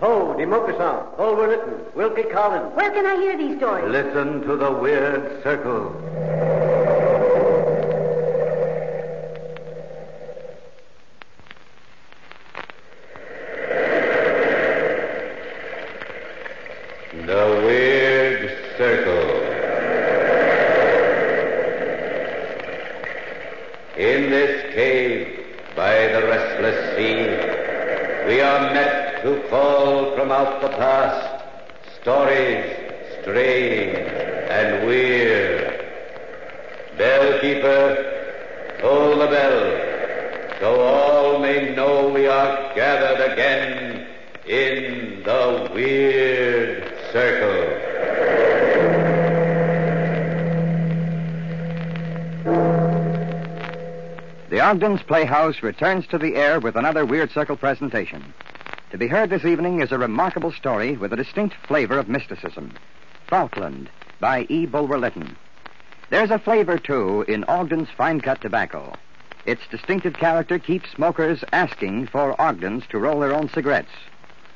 Poe, De Maupassant, Bulwer Lytton, Wilkie Collins. Where can I hear these stories? Listen to the Weird Circle. The Weird Circle. In this cave by the restless sea, we are met to call from out the past stories strange and weird. Bellkeeper, toll the bell, so all may know we are gathered again in the Weird Circle. The Ogden's Playhouse returns to the air with another Weird Circle presentation. To be heard this evening is a remarkable story with a distinct flavor of mysticism. Falkland by E. Bulwer Lytton. There's a flavor, too, in Ogden's fine cut tobacco. Its distinctive character keeps smokers asking for Ogden's to roll their own cigarettes.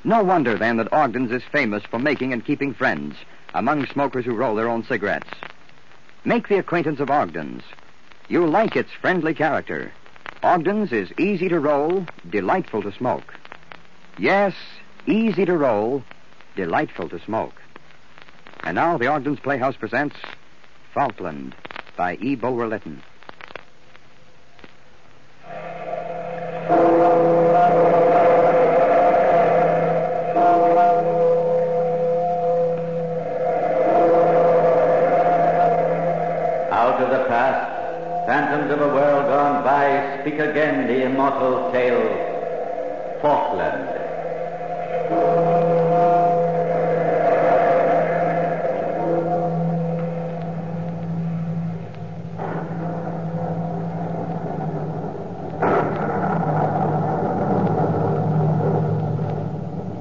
No wonder, then, that Ogden's is famous for making and keeping friends among smokers who roll their own cigarettes. Make the acquaintance of Ogden's. You'll like its friendly character. Ogden's is easy to roll, delightful to smoke. Yes, easy to roll, delightful to smoke. And now the Ogden's Playhouse presents Falkland by E. Bulwer Lytton. Out of the past, phantoms of a world gone by, speak again the immortal tale, Falkland.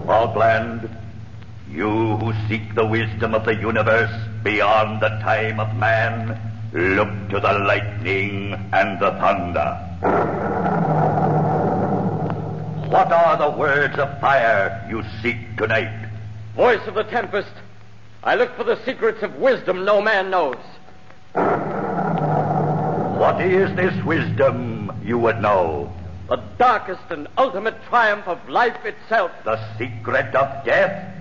Falkland, you who seek the wisdom of the universe beyond the time of man, look to the lightning and the thunder. What are the words of fire you seek tonight? Voice of the tempest, I look for the secrets of wisdom no man knows. What is this wisdom you would know? The darkest and ultimate triumph of life itself. The secret of death?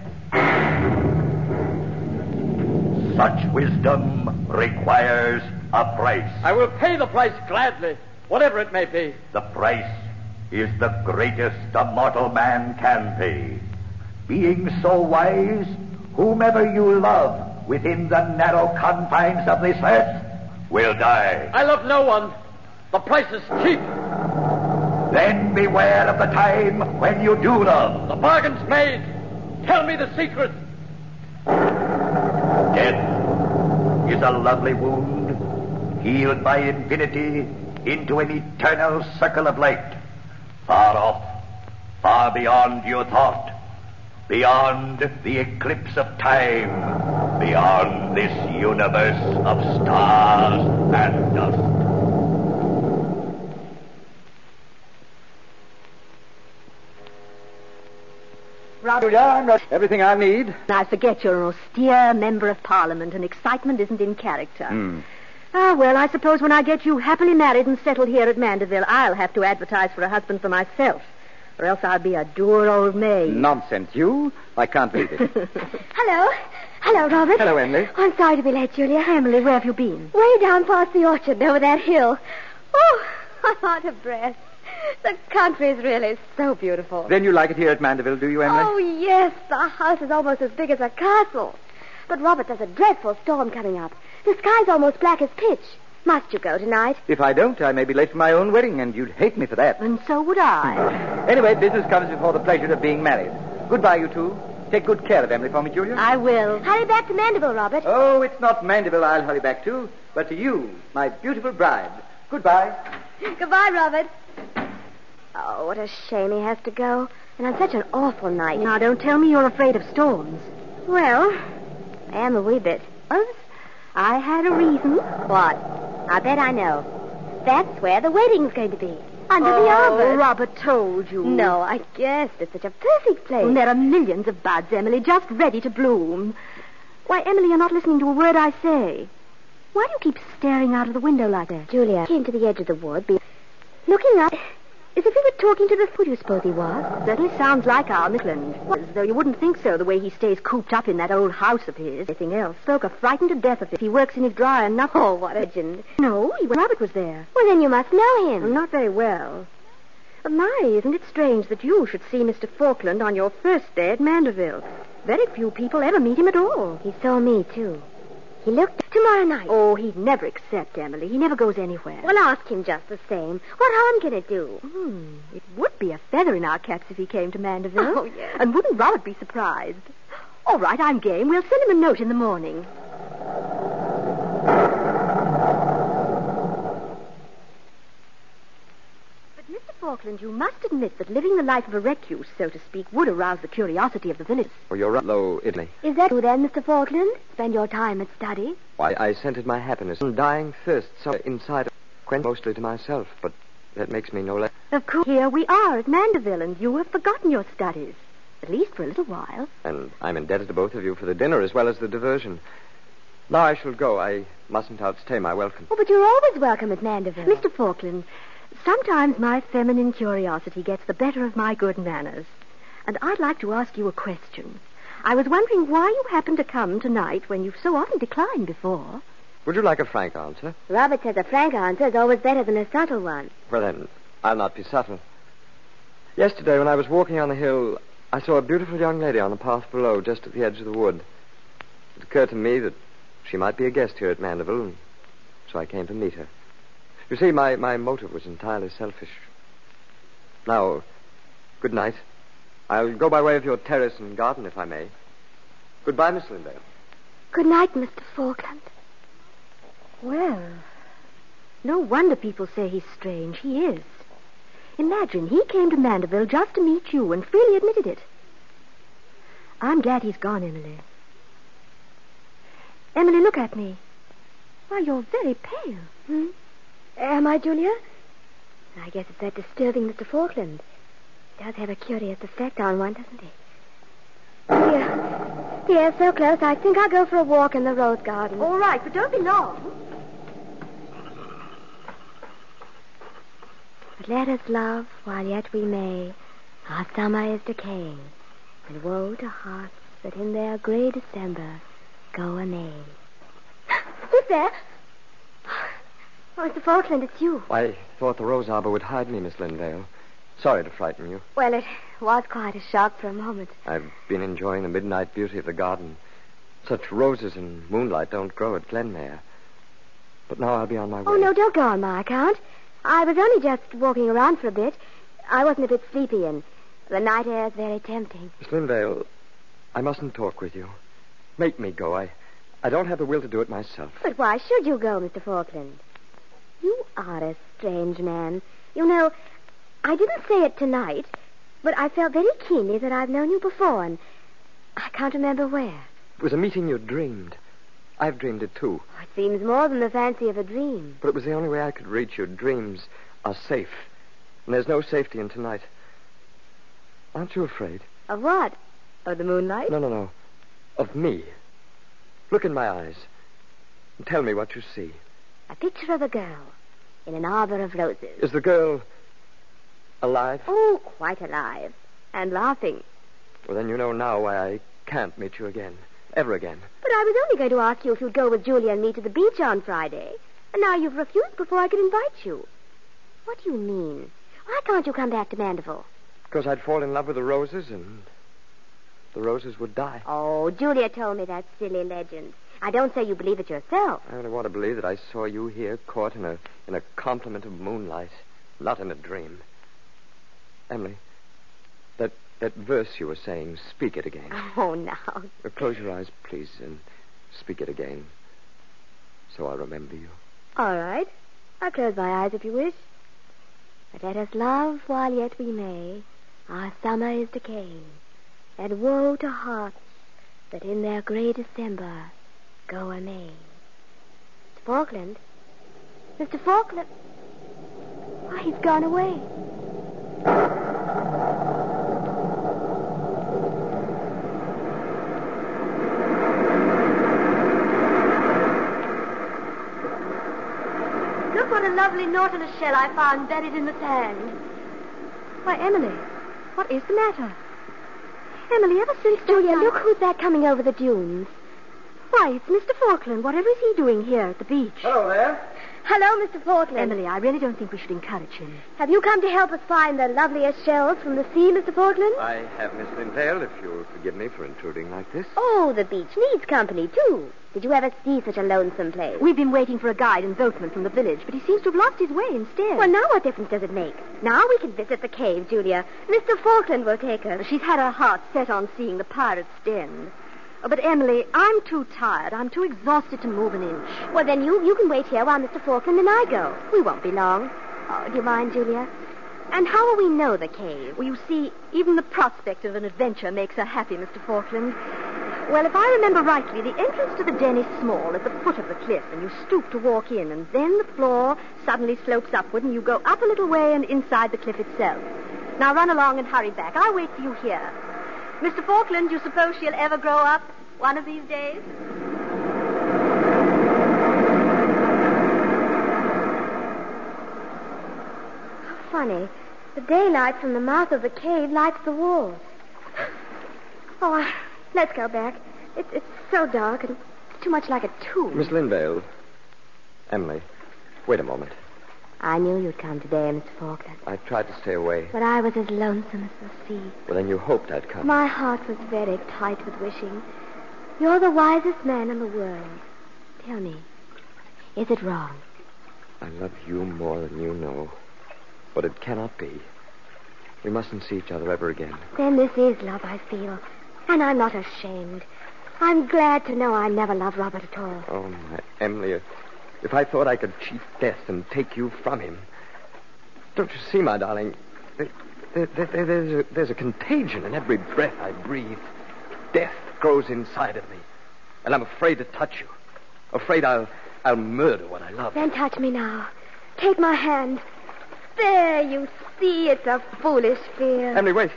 Such wisdom requires a price. I will pay the price gladly, whatever it may be. The price is the greatest a mortal man can pay. Being so wise, whomever you love within the narrow confines of this earth will die. I love no one. The price is cheap. Then beware of the time when you do love. The bargain's made. Tell me the secret. Death is a lovely wound, healed by infinity into an eternal circle of light. Far off, far beyond your thought, beyond the eclipse of time, beyond this universe of stars and dust. Robert, I'm not Everything I need. I forget you're an austere member of Parliament and excitement isn't in character. Ah, well, I suppose when I get you happily married and settled here at Mandeville, I'll have to advertise for a husband for myself. Or else I'll be a dour old maid. Nonsense. You? I can't believe it. Hello. Hello, Robert. Hello, Emily. Oh, I'm sorry to be late, Julia. Emily, where have you been? Way down past the orchard over that hill. Oh, I'm out of breath. The country is really so beautiful. then you like it here at Mandeville, do you, Emily? Oh, yes. The house is almost as big as a castle. But, Robert, there's a dreadful storm coming up. The sky's almost black as pitch. Must you go tonight? If I don't, I may be late for my own wedding, and you'd hate me for that. And so would I. Anyway, business comes before the pleasure of being married. Goodbye, you two. Take good care of Emily for me, Julia. I will. Hurry back to Mandeville, Robert. Oh, it's not Mandeville I'll hurry back to, but to you, my beautiful bride. Goodbye. Goodbye, Robert. Oh, what a shame he has to go. And on such an awful night. Now, don't tell me you're afraid of storms. Well, I am a wee bit. Us? I had a reason. What? I bet I know. That's where the wedding's going to be. Under the oh, arbor. Robert told you. No, I guessed. It's such a perfect place. And there are millions of buds, Emily, just ready to bloom. Why, Emily, you're not listening to a word I say. Why do you keep staring out of the window like that? Julia came to the edge of the wood, be- looking up as if he were talking to the... Do you suppose he was? Certainly sounds like our Midland. As though you wouldn't think so, the way he stays cooped up in that old house of his. Anything else. Folk are frightened to death of it. He works in his dryer and nothing. Oh, what a legend. No, he, Robert was there. Well, then you must know him. Not very well. But my, isn't it strange that you should see Mr. Falkland on your first day at Mandeville? Very few people ever meet him at all. He saw me, too. He looked tomorrow night. Oh, he'd never accept Emily. He never goes anywhere. Well, ask him just the same. What harm can it do? Hmm, it would be a feather in our caps if he came to Mandeville. Oh, yes. And wouldn't Robert be surprised? All right, I'm game. We'll send him a note in the morning. But, Mr. Falkland, you must admit that living the life of a recluse, so to speak, would arouse the curiosity of the village. Oh, you're right, low Italy. Is that you then, Mr. Falkland? Spend your time at study? Why, I scented my happiness and dying thirst so inside, quenched mostly to myself, but that makes me no less. Of course, here we are at Mandeville, and you have forgotten your studies. At least for a little while. And I'm indebted to both of you for the dinner as well as the diversion. Now I shall go. I mustn't outstay my welcome. Oh, but you're always welcome at Mandeville. Mr. Falkland, sometimes my feminine curiosity gets the better of my good manners. And I'd like to ask you a question. I was wondering why you happened to come tonight when you've so often declined before. Would you like a frank answer? Robert says a frank answer is always better than a subtle one. Well, then, I'll not be subtle. Yesterday, when I was walking on the hill, I saw a beautiful young lady on the path below, just at the edge of the wood. It occurred to me that she might be a guest here at Mandeville, and so I came to meet her. You see, my, my motive was entirely selfish. Now, good night. I'll go by way of your terrace and garden, if I may. Goodbye, Miss Lindale. Good night, Mr. Falkland. Well, no wonder people say he's strange. He is. Imagine, he came to Mandeville just to meet you and freely admitted it. I'm glad he's gone, Emily. Emily, look at me. Why, you're very pale. Hmm? Am I, Julia? I guess it's that disturbing Mr. Falkland. Does have a curious effect on one, doesn't he? Here. Here, so close. I think I'll go for a walk in the rose garden. All right, but don't be long. But let us love while yet we may. Our summer is decaying, and woe to hearts that in their gray December go a maying. Who's there? Oh, Mr. Falkland, it's you. I thought the rose arbor would hide me, Miss Lindale. Sorry to frighten you. Well, it was quite a shock for a moment. I've been enjoying the midnight beauty of the garden. Such roses and moonlight don't grow at Glenmere. But now I'll be on my way. Oh, no, don't go on my account. I was only just walking around for a bit. I wasn't a bit sleepy, and the night air is very tempting. Miss Lindale, I mustn't talk with you. Make me go. I, I don't have the will to do it myself. But why should you go, Mr. Falkland? You are a strange man. You know, I didn't say it tonight, but I felt very keenly that I've known you before, and I can't remember where. It was a meeting you dreamed. I've dreamed it too. Oh, it seems more than the fancy of a dream. But it was the only way I could reach you. Dreams are safe. And there's no safety in tonight. Aren't you afraid? Of what? Of the moonlight? No, no, no. Of me. Look in my eyes. And tell me what you see. A picture of a girl in an arbor of roses. Is the girl alive? Oh, quite alive. And laughing. Well, then you know now why I can't meet you again. Ever again. But I was only going to ask you if you'd go with Julia and me to the beach on Friday. And now you've refused before I could invite you. What do you mean? Why can't you come back to Mandeville? Because I'd fall in love with the roses and the roses would die. Oh, Julia told me that silly legend. I don't say you believe it yourself. I only want to believe that I saw you here caught in a in a compliment of moonlight, not in a dream. Emily, that that verse you were saying, speak it again. Oh, now. Uh, Close your eyes, please, and speak it again. So I'll remember you. All right. I'll close my eyes if you wish. But let us love while yet we may. Our summer is decaying. And woe to hearts that in their grey December go a Maying. Mr. Falkland? Mr. Falkland? Why, he's gone away. Look what a lovely nautilus shell I found buried in the sand. Why, Emily, what is the matter? Emily, ever since Julia, look who's that coming over the dunes. Why, it's Mr. Falkland. Whatever is he doing here at the beach? Hello there. Hello, Mr. Falkland. Emily, I really don't think we should encourage him. Have you come to help us find the loveliest shells from the sea, Mr. Falkland? I have, Miss Lindale, if you'll forgive me for intruding like this. Oh, the beach needs company, too. Did you ever see such a lonesome place? We've been waiting for a guide and boatman from the village, but he seems to have lost his way instead. Well, now what difference does it make? Now we can visit the cave, Julia. Mr. Falkland will take us. She's had her heart set on seeing the pirate's den. Oh, but Emily, I'm too tired. I'm too exhausted to move an inch. Well, then you, you can wait here while Mr. Falkland and I go. We won't be long. Oh, do you mind, Julia? And how will we know the cave? Well, you see, even the prospect of an adventure makes her happy, Mr. Falkland. Well, if I remember rightly, the entrance to the den is small at the foot of the cliff, and you stoop to walk in, and then the floor suddenly slopes upward, and you go up a little way and inside the cliff itself. Now run along and hurry back. I'll wait for you here. Mr. Falkland, do you suppose she'll ever grow up one of these days? How funny. The daylight from the mouth of the cave lights the walls. Oh, I, let's go back. It, it's so dark and it's too much like a tomb. Miss Lindale. Emily, wait a moment. I knew you'd come today, Mr. Falkland. I tried to stay away. But I was as lonesome as the sea. Well, then you hoped I'd come. My heart was very tight with wishing. You're the wisest man in the world. Tell me, is it wrong? I love you more than you know. But it cannot be. We mustn't see each other ever again. Then this is love I feel. And I'm not ashamed. I'm glad to know I never loved Robert at all. Oh, my Emily, if, I thought I could cheat death and take you from him. Don't you see, my darling? There, there, there, there's, a, there's a contagion in every breath I breathe. Death grows inside of me. And I'm afraid to touch you. Afraid I'll, I'll murder what I love. Then touch me now. Take my hand. There, you see, it's a foolish fear. Emily, wait.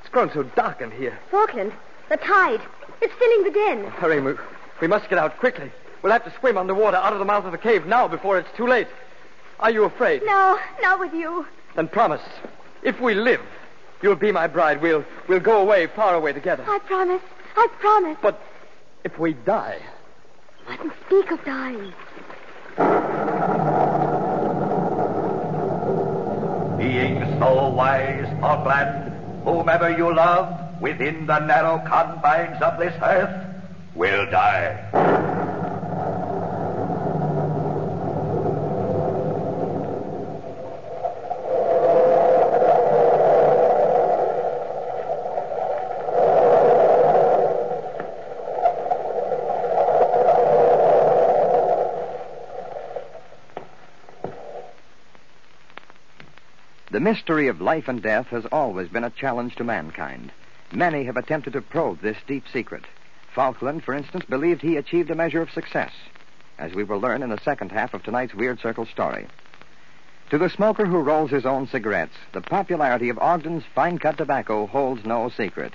It's grown so dark in here. Falkland, the tide. It's filling the den. Hurry, we, we must get out quickly. We'll have to swim underwater out of the mouth of the cave now before it's too late. Are you afraid? No, not with you. Then promise. If we live, you'll be my bride. We'll we'll go away, far away together. I promise. I promise. But if we die. I Mustn't speak of dying. Being so wise, Falkland, whomever you love within the narrow confines of this earth will die. Mystery of life and death has always been a challenge to mankind. Many have attempted to probe this deep secret. Falkland, for instance, believed he achieved a measure of success, as we will learn in the second half of tonight's Weird Circle story. To the smoker who rolls his own cigarettes, the popularity of Ogden's fine cut tobacco holds no secret.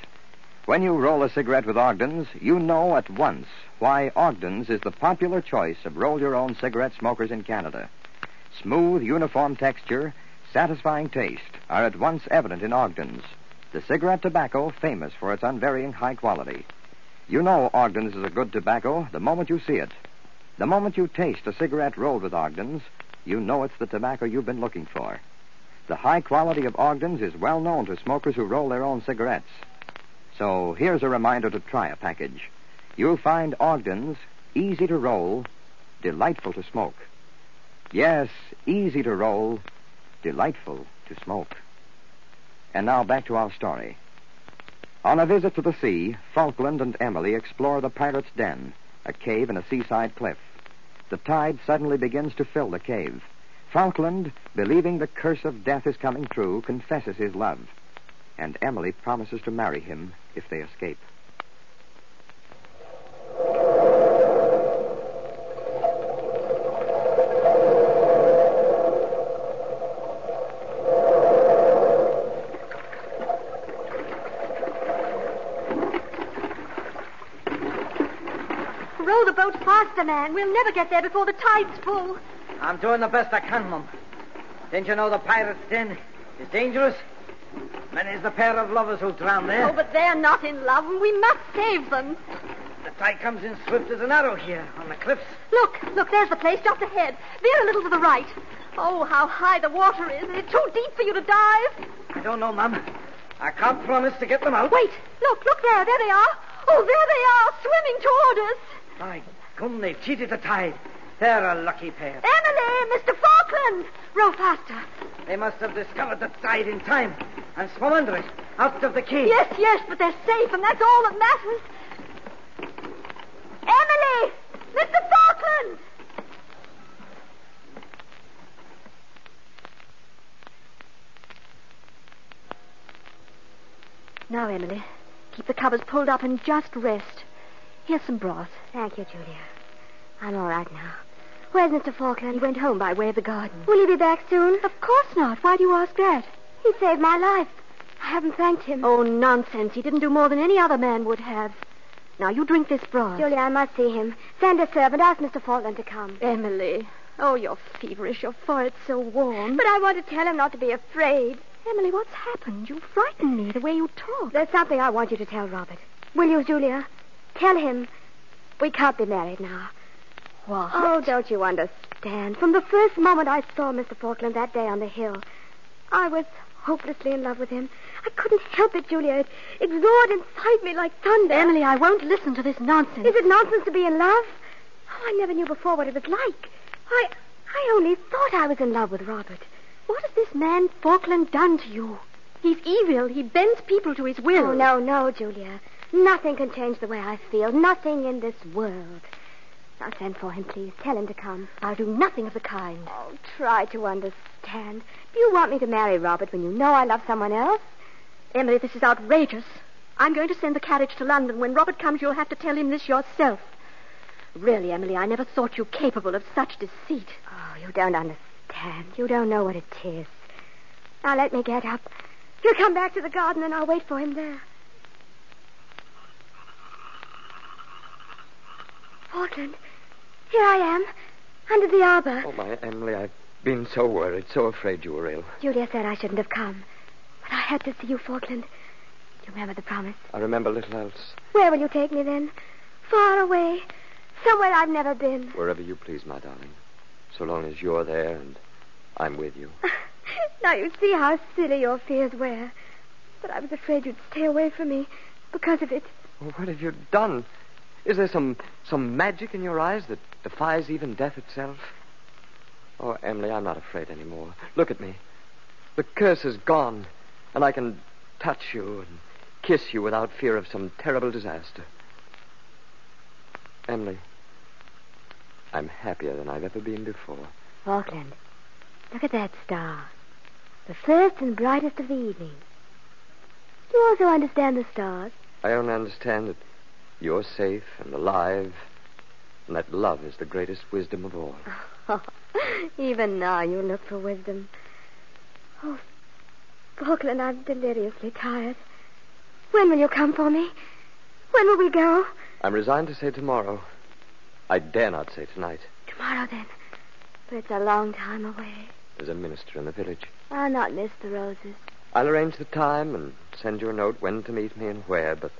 When you roll a cigarette with Ogden's, you know at once why Ogden's is the popular choice of roll your own cigarette smokers in Canada. Smooth, uniform texture, satisfying taste are at once evident in Ogden's, the cigarette tobacco famous for its unvarying high quality. You know Ogden's is a good tobacco the moment you see it. The moment you taste a cigarette rolled with Ogden's, you know it's the tobacco you've been looking for. The high quality of Ogden's is well known to smokers who roll their own cigarettes. So here's a reminder to try a package. You'll find Ogden's easy to roll, delightful to smoke. Yes, easy to roll, delightful to smoke. And now back to our story. On a visit to the sea, Falkland and Emily explore the pirate's den, a cave in a seaside cliff. The tide suddenly begins to fill the cave. Falkland, believing the curse of death is coming true, confesses his love. And Emily promises to marry him if they escape. Faster, man. We'll never get there before the tide's full. I'm doing the best I can, Mum. Didn't you know the pirate's den is dangerous? Many's the pair of lovers who drown there. Oh, but they're not in love, and we must save them. The tide comes in swift as an arrow here on the cliffs. Look, look, there's the place just ahead. Veer a little to the right. Oh, how high the water is. Is it too deep for you to dive? I don't know, Mum. I can't promise to get them out. Wait, look, look there. There they are. Oh, there they are, swimming toward us. My gum, they've cheated the tide. They're a lucky pair. Emily, Mr. Falkland. Row faster. They must have discovered the tide in time and swum under it, out of the cave. Yes, yes, but they're safe, and that's all that matters. Emily! Mr. Falkland! Now, Emily, keep the covers pulled up and just rest. Here's some broth. Thank you, Julia. I'm all right now. Where's Mr. Falkland? He went home by way of the garden. Will he be back soon? Of course not. Why do you ask that? He saved my life. I haven't thanked him. Oh, nonsense. He didn't do more than any other man would have. Now, you drink this broth. Julia, I must see him. Send a servant. Ask Mr. Falkland to come. Emily. Oh, you're feverish. Your forehead's so warm. But I want to tell him not to be afraid. Emily, what's happened? You frighten me the way you talk. There's something I want you to tell Robert. Will you, Julia? Tell him we can't be married now. What? Oh, don't you understand? From the first moment I saw Mr. Falkland that day on the hill, I was hopelessly in love with him. I couldn't help it, Julia. It, it roared inside me like thunder. Emily, I won't listen to this nonsense. Is it nonsense to be in love? Oh, I never knew before what it was like. I, I only thought I was in love with Robert. What has this man Falkland done to you? He's evil. He bends people to his will. Oh, no, no, Julia. Nothing can change the way I feel. Nothing in this world. Now send for him, please. Tell him to come. I'll do nothing of the kind. Oh, try to understand. Do you want me to marry Robert when you know I love someone else? Emily, this is outrageous. I'm going to send the carriage to London. When Robert comes, you'll have to tell him this yourself. Really, Emily, I never thought you capable of such deceit. Oh, you don't understand. You don't know what it is. Now let me get up. You come back to the garden and I'll wait for him there. Falkland, here I am, under the arbor. Oh, my Emily, I've been so worried, so afraid you were ill. Julia said I shouldn't have come. But I had to see you, Falkland. You remember the promise? I remember little else. Where will you take me then? Far away. Somewhere I've never been. Wherever you please, my darling. So long as you're there and I'm with you. now you see how silly your fears were. But I was afraid you'd stay away from me because of it. Well, what have you done? Is there some some magic in your eyes that defies even death itself? Oh, Emily, I'm not afraid anymore. Look at me. The curse is gone, and I can touch you and kiss you without fear of some terrible disaster. Emily, I'm happier than I've ever been before. Falkland, look at that star. The first and brightest of the evening. Do you also understand the stars? I only understand that you're safe and alive, and that love is the greatest wisdom of all. Even now you look for wisdom. Oh, Falkland, I'm deliriously tired. When will you come for me? When will we go? I'm resigned to say tomorrow. I dare not say tonight. Tomorrow, then. But it's a long time away. There's a minister in the village. I'll not miss the roses. I'll arrange the time and send you a note when to meet me and where, but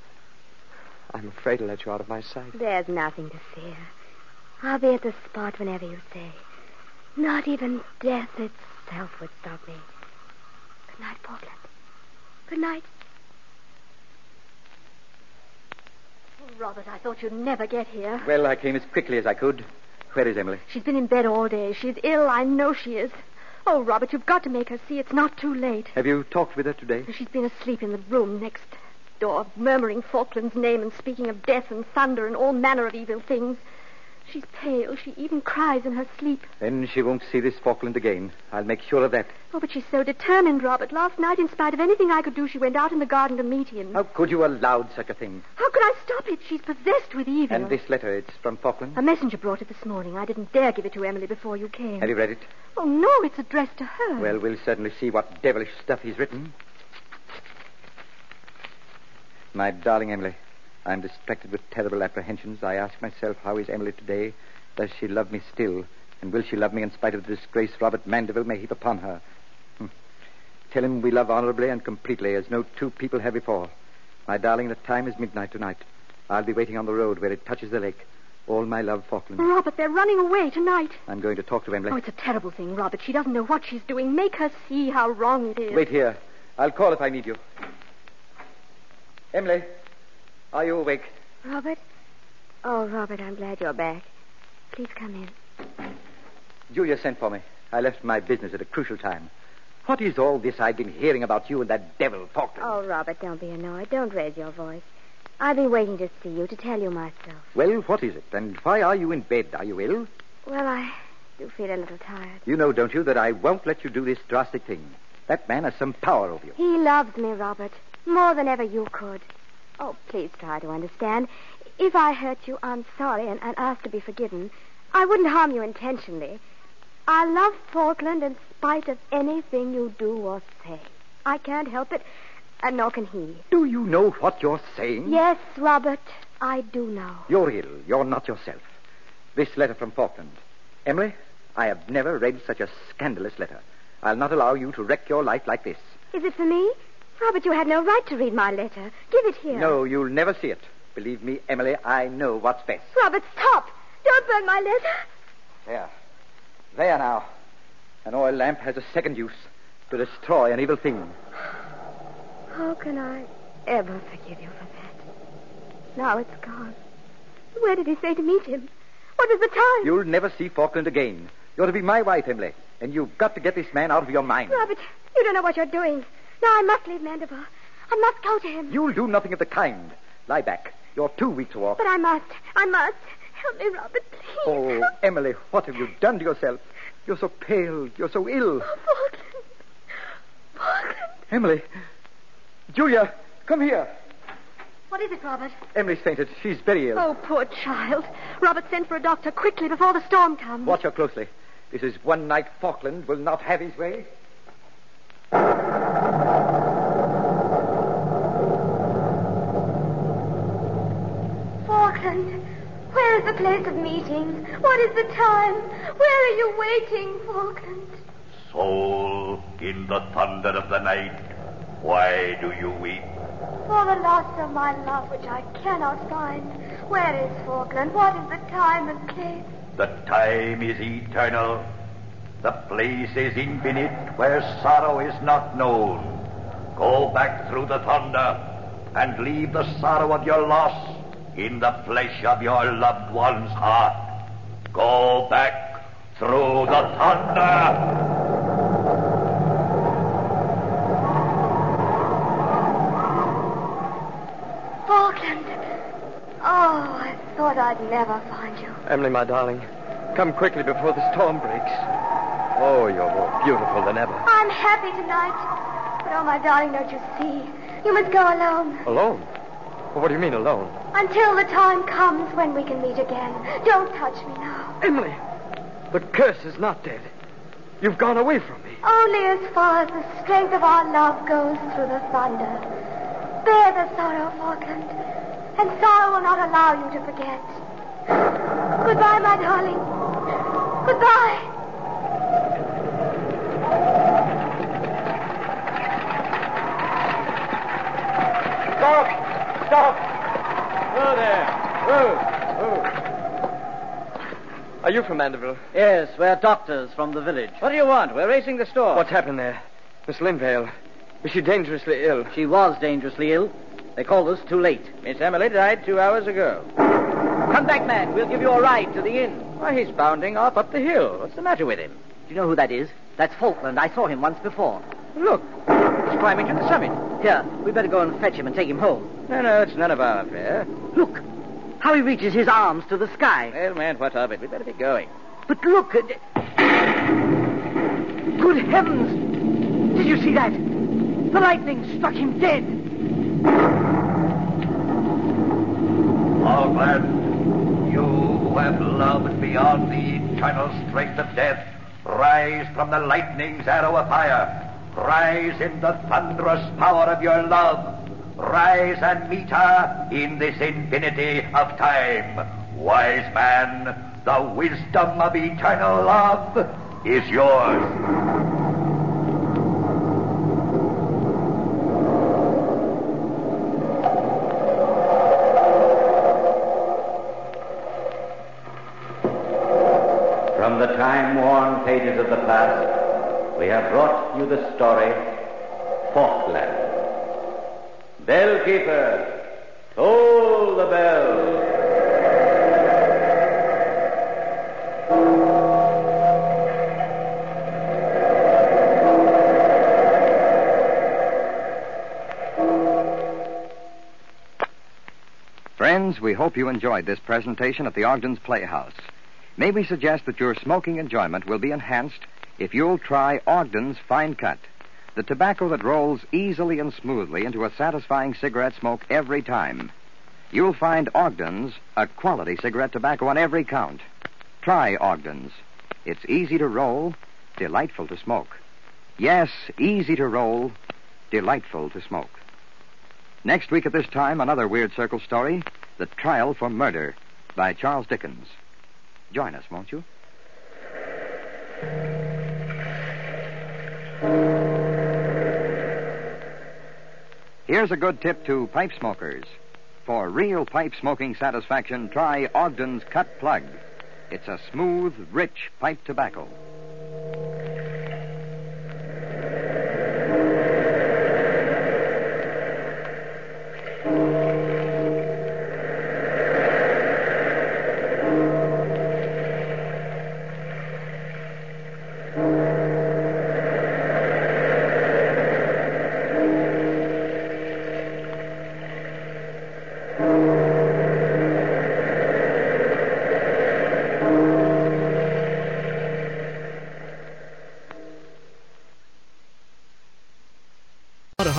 I'm afraid to let you out of my sight. There's nothing to fear. I'll be at the spot whenever you say. Not even death itself would stop me. Good night, Falkland. Good night. Oh, Robert, I thought you'd never get here. Well, I came as quickly as I could. Where is Emily? She's been in bed all day. She's ill. I know she is. Oh, Robert, you've got to make her see it's not too late. Have you talked with her today? She's been asleep in the room next door, murmuring Falkland's name and speaking of death and thunder and all manner of evil things. She's pale. She even cries in her sleep. Then she won't see this Falkland again. I'll make sure of that. Oh, but she's so determined, Robert. Last night, in spite of anything I could do, she went out in the garden to meet him. How could you allow such a thing? How could I stop it? She's possessed with evil. And this letter, it's from Falkland? A messenger brought it this morning. I didn't dare give it to Emily before you came. Have you read it? Oh, no, it's addressed to her. Well, we'll certainly see what devilish stuff he's written. My darling Emily, I'm distracted with terrible apprehensions. I ask myself, how is Emily today? Does she love me still? And will she love me in spite of the disgrace Robert Mandeville may heap upon her? Hmm. Tell him we love honorably and completely, as no two people have before. My darling, the time is midnight tonight. I'll be waiting on the road where it touches the lake. All my love, Falkland. Robert, they're running away tonight. I'm going to talk to Emily. Oh, it's a terrible thing, Robert. She doesn't know what she's doing. Make her see how wrong it is. Wait here. I'll call if I need you. Emily, are you awake? Robert? Oh, Robert, I'm glad you're back. Please come in. Julia sent for me. I left my business at a crucial time. What is all this I've been hearing about you and that devil Falkland? Oh, Robert, don't be annoyed. Don't raise your voice. I've been waiting to see you, to tell you myself. Well, what is it? And why are you in bed? Are you ill? Well, I do feel a little tired. You know, don't you, that I won't let you do this drastic thing. That man has some power over you. He loves me, Robert, more than ever you could. Oh, please try to understand. If I hurt you, I'm sorry and, and ask to be forgiven. I wouldn't harm you intentionally. I love Falkland in spite of anything you do or say. I can't help it, and nor can he. Do you know what you're saying? Yes, Robert, I do know. You're ill. You're not yourself. This letter from Falkland. Emily, I have never read such a scandalous letter. I'll not allow you to wreck your life like this. Is it for me? Robert, you had no right to read my letter. Give it here. No, you'll never see it. Believe me, Emily, I know what's best. Robert, stop. Don't burn my letter. There. There now. An oil lamp has a second use to destroy an evil thing. How can I ever forgive you for that? Now it's gone. Where did he say to meet him? What is the time? You'll never see Falkland again. You're to be my wife, Emily. And you've got to get this man out of your mind. Robert, you don't know what you're doing. Now I must leave Mandeville. I must go to him. You'll do nothing of the kind. Lie back. You're too weak to walk. But I must. I must. Help me, Robert, please. Oh, Emily, what have you done to yourself? You're so pale. You're so ill. Oh, Falkland. Falkland. Emily. Julia, come here. What is it, Robert? Emily's fainted. She's very ill. Oh, poor child. Robert, send for a doctor quickly before the storm comes. Watch her closely. This is one night Falkland will not have his way. Where is the place of meeting? What is the time? Where are you waiting, Falkland? Soul, in the thunder of the night, why do you weep? For the loss of my love, which I cannot find. Where is Falkland? What is the time and place? The time is eternal. The place is infinite where sorrow is not known. Go back through the thunder and leave the sorrow of your loss in the flesh of your loved one's heart. Go back through the thunder. Falkland. Oh, I thought I'd never find you. Emily, my darling, come quickly before the storm breaks. Oh, you're more beautiful than ever. I'm happy tonight. But, oh, my darling, don't you see? You must go alone. Alone? Well, what do you mean, alone? Until the time comes when we can meet again. Don't touch me now. Emily, the curse is not dead. You've gone away from me. Only as far as the strength of our love goes through the thunder. Bear the sorrow, Falkland, and sorrow will not allow you to forget. Goodbye, my darling. Goodbye. Stop! Stop! Oh, there. Oh, oh. Are you from Mandeville? Yes, we're doctors from the village. What do you want? We're racing the store. What's happened there? Miss Lindale. Is she dangerously ill? She was dangerously ill. They called us too late. Miss Emily died two hours ago. Come back, man. We'll give you a ride to the inn. Why, he's bounding off up the hill. What's the matter with him? Do you know who that is? That's Falkland. I saw him once before. Look, he's climbing to the summit. Here, we'd better go and fetch him and take him home. No, no, it's none of our affair. Look, how he reaches his arms to the sky. Well, man, what of it? We'd better be going. But look. uh, Good heavens! Did you see that? The lightning struck him dead. Falkland, you who have loved beyond the eternal strength of death, rise from the lightning's arrow of fire. Rise in the thunderous power of your love. Rise and meet her in this infinity of time. Wise man, the wisdom of eternal love is yours. From the time-worn pages of the past, we have brought you the story, Falkland. Bellkeeper, toll the bell. Friends, we hope you enjoyed this presentation at the Ogden's Playhouse. May we suggest that your smoking enjoyment will be enhanced if you'll try Ogden's Fine Cut, the tobacco that rolls easily and smoothly into a satisfying cigarette smoke every time. You'll find Ogden's a quality cigarette tobacco on every count. Try Ogden's. It's easy to roll, delightful to smoke. Yes, easy to roll, delightful to smoke. Next week at this time, another Weird Circle story The Trial for Murder by Charles Dickens. Join us, won't you? Here's a good tip to pipe smokers. For real pipe smoking satisfaction, try Ogden's Cut Plug. It's a smooth, rich pipe tobacco.